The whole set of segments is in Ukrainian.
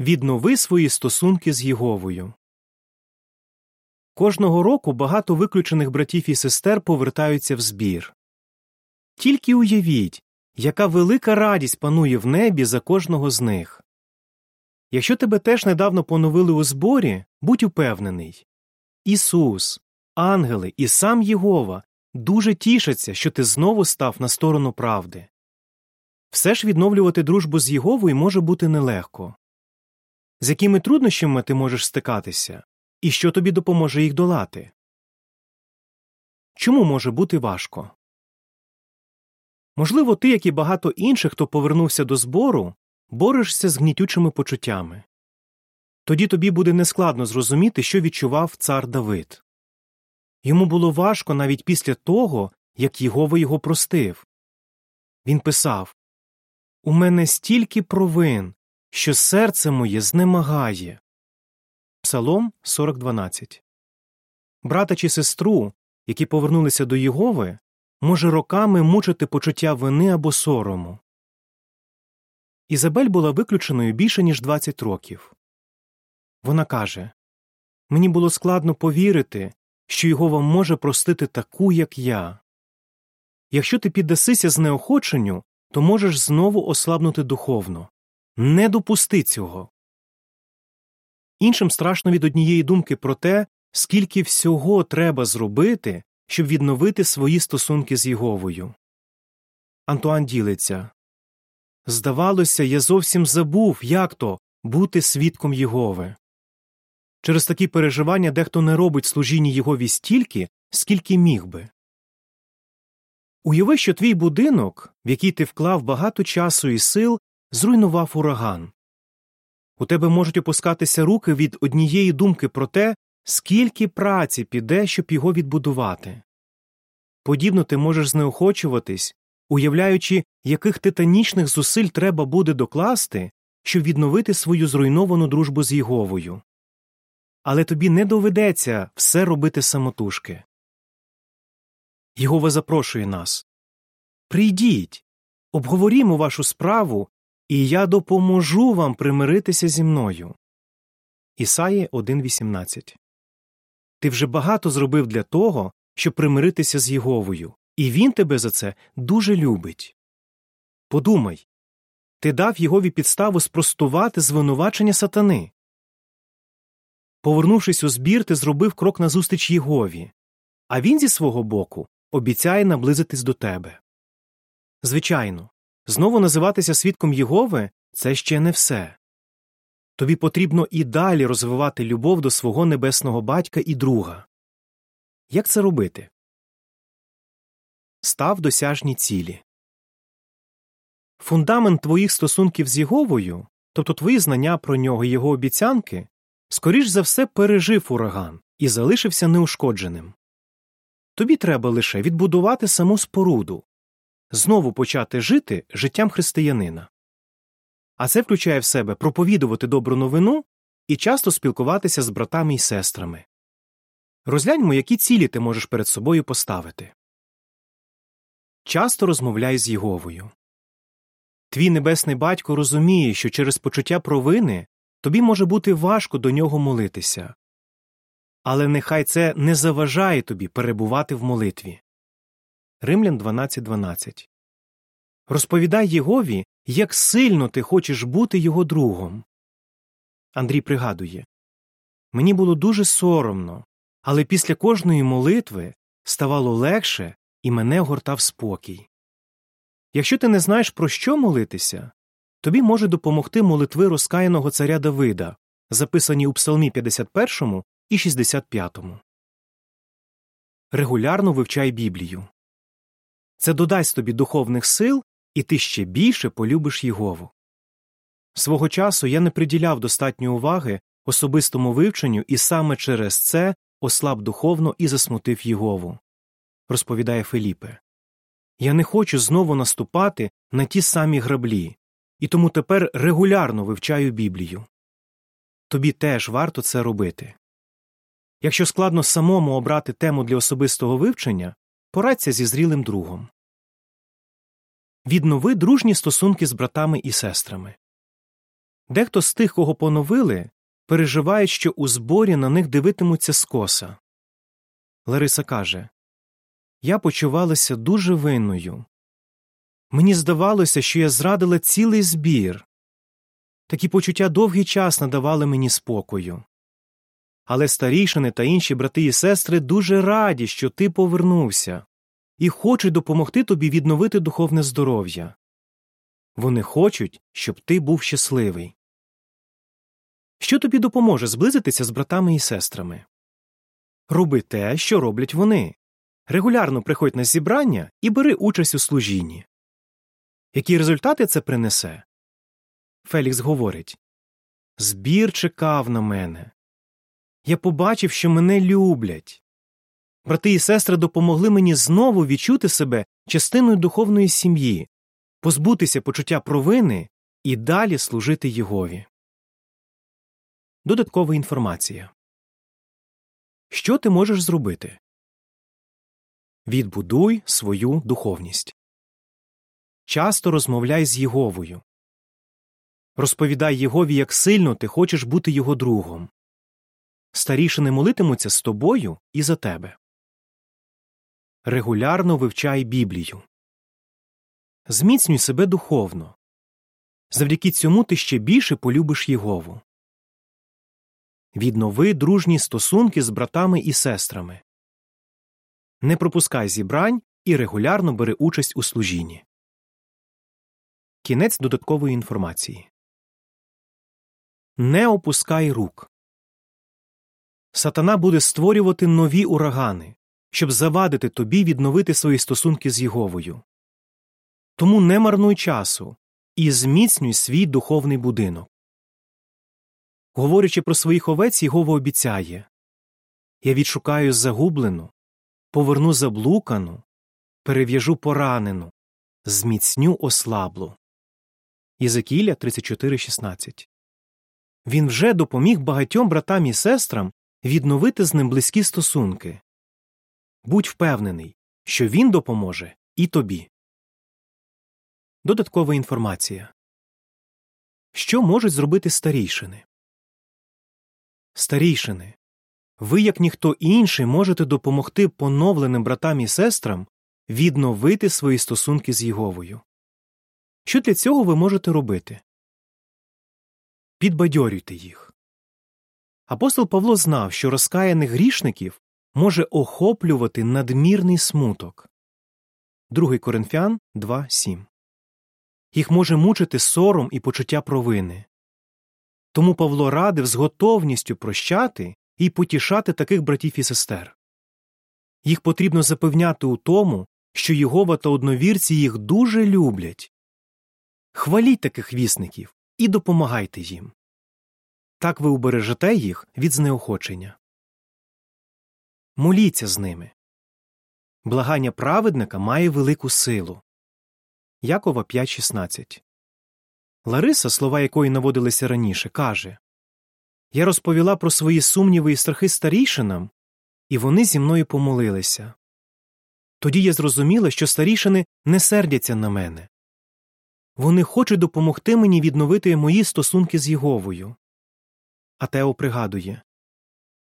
Віднови свої стосунки з Єговою. Кожного року багато виключених братів і сестер повертаються в збір. Тільки уявіть, яка велика радість панує в небі за кожного з них. Якщо тебе теж недавно поновили у зборі, будь упевнений Ісус, ангели і сам Єгова дуже тішаться, що ти знову став на сторону правди. Все ж відновлювати дружбу з Єговою може бути нелегко. З якими труднощами ти можеш стикатися, і що тобі допоможе їх долати? Чому може бути важко? Можливо, ти, як і багато інших, хто повернувся до збору, борешся з гнітючими почуттями. Тоді тобі буде нескладно зрозуміти, що відчував цар Давид. Йому було важко навіть після того, як Єгова його простив. Він писав У мене стільки провин, що серце моє знемагає. Псалом 40.12 Брата чи сестру, які повернулися до Єгови, може роками мучити почуття вини або сорому. Ізабель була виключеною більше, ніж 20 років. Вона каже Мені було складно повірити, що Єгова може простити таку, як я. Якщо ти піддасися знеохоченню, то можеш знову ослабнути духовно. Не допусти цього. Іншим страшно від однієї думки про те, скільки всього треба зробити, щоб відновити свої стосунки з Єговою. Антуан ділиться Здавалося, я зовсім забув, як то бути свідком Єгови. Через такі переживання дехто не робить служіння Єгові стільки, скільки міг би. Уяви, що твій будинок, в який ти вклав багато часу і сил, зруйнував ураган. У тебе можуть опускатися руки від однієї думки про те, скільки праці піде, щоб його відбудувати. Подібно ти можеш знеохочуватись, уявляючи, яких титанічних зусиль треба буде докласти, щоб відновити свою зруйновану дружбу з Єговою. Але тобі не доведеться все робити самотужки. Єгова запрошує нас Прийдіть, обговорімо вашу справу, і я допоможу вам примиритися зі мною. Ісаї 1.18 Ти вже багато зробив для того, щоб примиритися з Єговою, і він тебе за це дуже любить. Подумай ти дав Єгові підставу спростувати звинувачення сатани. Повернувшись у збір, ти зробив крок назустріч Єгові, а він зі свого боку обіцяє наблизитись до тебе. Звичайно, знову називатися свідком Єгови це ще не все. Тобі потрібно і далі розвивати любов до свого небесного батька і друга. Як це робити? Став досяжні цілі. Фундамент твоїх стосунків з Єговою, тобто твої знання про нього і його обіцянки, скоріш за все пережив ураган і залишився неушкодженим. Тобі треба лише відбудувати саму споруду, знову почати жити життям християнина. А це включає в себе проповідувати добру новину і часто спілкуватися з братами і сестрами. Розгляньмо, які цілі ти можеш перед собою поставити. Часто розмовляй з Єговою. Твій небесний батько розуміє, що через почуття провини тобі може бути важко до нього молитися. Але нехай це не заважає тобі перебувати в молитві. Римлян 12.12 12. Розповідай Єгові, як сильно ти хочеш бути його другом. Андрій пригадує Мені було дуже соромно, але після кожної молитви ставало легше і мене гортав спокій. Якщо ти не знаєш, про що молитися, тобі може допомогти молитви розкаяного царя Давида, записані у Псалмі 51 і 65. Регулярно вивчай Біблію. Це додасть тобі духовних сил, і ти ще більше полюбиш Єгову. Свого часу я не приділяв достатньо уваги особистому вивченню і саме через це ослаб духовно і засмутив Єгову. Розповідає Филіпе. Я не хочу знову наступати на ті самі граблі, і тому тепер регулярно вивчаю Біблію. Тобі теж варто це робити. Якщо складно самому обрати тему для особистого вивчення, порадься зі зрілим другом. Віднови дружні стосунки з братами і сестрами. Дехто з тих, кого поновили, переживають, що у зборі на них дивитимуться скоса. Лариса каже Я почувалася дуже винною. Мені здавалося, що я зрадила цілий збір. Такі почуття довгий час надавали мені спокою. Але старішини та інші брати і сестри дуже раді, що ти повернувся, і хочуть допомогти тобі відновити духовне здоров'я. Вони хочуть, щоб ти був щасливий. Що тобі допоможе зблизитися з братами і сестрами? Роби те, що роблять вони. Регулярно приходь на зібрання і бери участь у служінні. Які результати це принесе? Фелікс говорить Збір чекав на мене. Я побачив, що мене люблять. Брати і сестри допомогли мені знову відчути себе частиною духовної сім'ї, позбутися почуття провини і далі служити Єгові. Додаткова інформація Що ти можеш зробити? Відбудуй свою духовність. Часто розмовляй з Єговою. Розповідай Єгові, як сильно ти хочеш бути його другом. Старішини молитимуться з тобою і за тебе. Регулярно вивчай Біблію. Зміцнюй себе духовно. Завдяки цьому ти ще більше полюбиш Єгову. Віднови дружні стосунки з братами і сестрами. Не пропускай зібрань і регулярно бери участь у служінні. Кінець додаткової інформації. Не опускай рук. Сатана буде створювати нові урагани, щоб завадити тобі відновити свої стосунки з Єговою. Тому не марнуй часу і зміцнюй свій духовний будинок. Говорячи про своїх овець, Єгова обіцяє Я відшукаю загублену, поверну заблукану, перев'яжу поранену, зміцню ослаблу. Єзекіля 34.16 Він вже допоміг багатьом братам і сестрам відновити з ним близькі стосунки. Будь впевнений, що він допоможе і тобі. Додаткова інформація Що можуть зробити старійшини? Старійшини. Ви, як ніхто інший, можете допомогти поновленим братам і сестрам відновити свої стосунки з Єговою. Що для цього ви можете робити? Підбадьорюйте їх. Апостол Павло знав, що розкаяних грішників може охоплювати надмірний смуток. 2 Коринфян 2.7 Їх може мучити сором і почуття провини. Тому Павло радив з готовністю прощати і потішати таких братів і сестер. Їх потрібно запевняти у тому, що Єгова та одновірці їх дуже люблять. Хваліть таких вісників і допомагайте їм. Так ви убережете їх від знеохочення. Моліться з ними. Благання праведника має велику силу. Якова 5.16 Лариса, слова якої наводилися раніше, каже Я розповіла про свої сумніви і страхи старішинам, і вони зі мною помолилися. Тоді я зрозуміла, що старішини не сердяться на мене. Вони хочуть допомогти мені відновити мої стосунки з Єговою. А Тео пригадує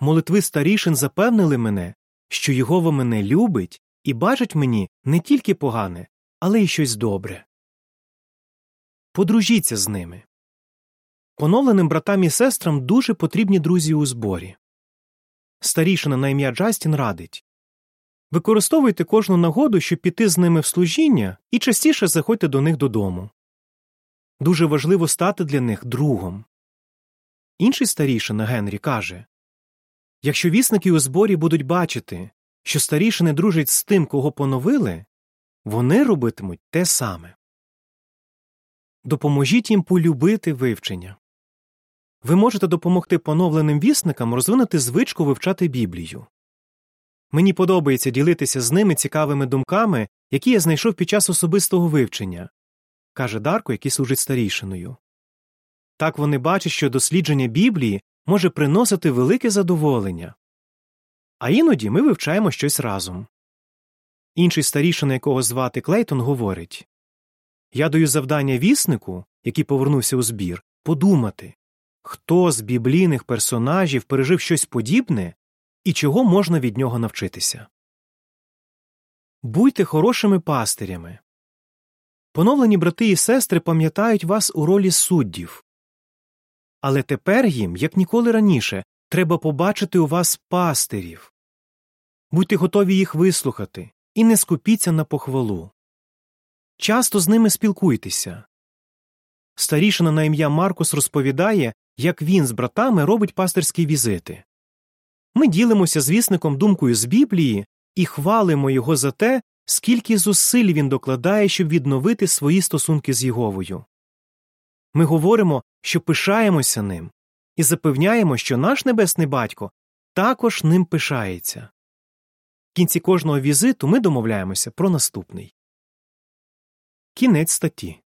Молитви старішин запевнили мене, що Єгова мене любить і бачить мені не тільки погане, але й щось добре. Подружіться з ними. Поновленим братам і сестрам дуже потрібні друзі у зборі. Старішина на ім'я Джастін радить Використовуйте кожну нагоду, щоб піти з ними в служіння, і частіше заходьте до них додому. Дуже важливо стати для них другом. Інший старішина Генрі каже Якщо вісники у зборі будуть бачити, що старішини дружать з тим, кого поновили, вони робитимуть те саме. Допоможіть їм полюбити вивчення. Ви можете допомогти поновленим вісникам розвинути звичку вивчати Біблію. Мені подобається ділитися з ними цікавими думками, які я знайшов під час особистого вивчення, каже Дарко, який служить старішиною. Так вони бачать, що дослідження Біблії може приносити велике задоволення. А іноді ми вивчаємо щось разом. Інший старішина, якого звати Клейтон, говорить Я даю завдання віснику, який повернувся у збір, подумати, хто з біблійних персонажів пережив щось подібне і чого можна від нього навчитися. Будьте хорошими пастирями. Поновлені брати і сестри пам'ятають вас у ролі суддів. Але тепер їм, як ніколи раніше, треба побачити у вас пастирів. Будьте готові їх вислухати і не скупіться на похвалу. Часто з ними спілкуйтеся. Старішина на ім'я Маркус розповідає, як він з братами робить пастирські візити. Ми ділимося з вісником думкою з Біблії і хвалимо його за те, скільки зусиль він докладає, щоб відновити свої стосунки з Єговою. Ми говоримо, що пишаємося ним, і запевняємо, що наш небесний батько також ним пишається. В кінці кожного візиту ми домовляємося про наступний. Кінець статті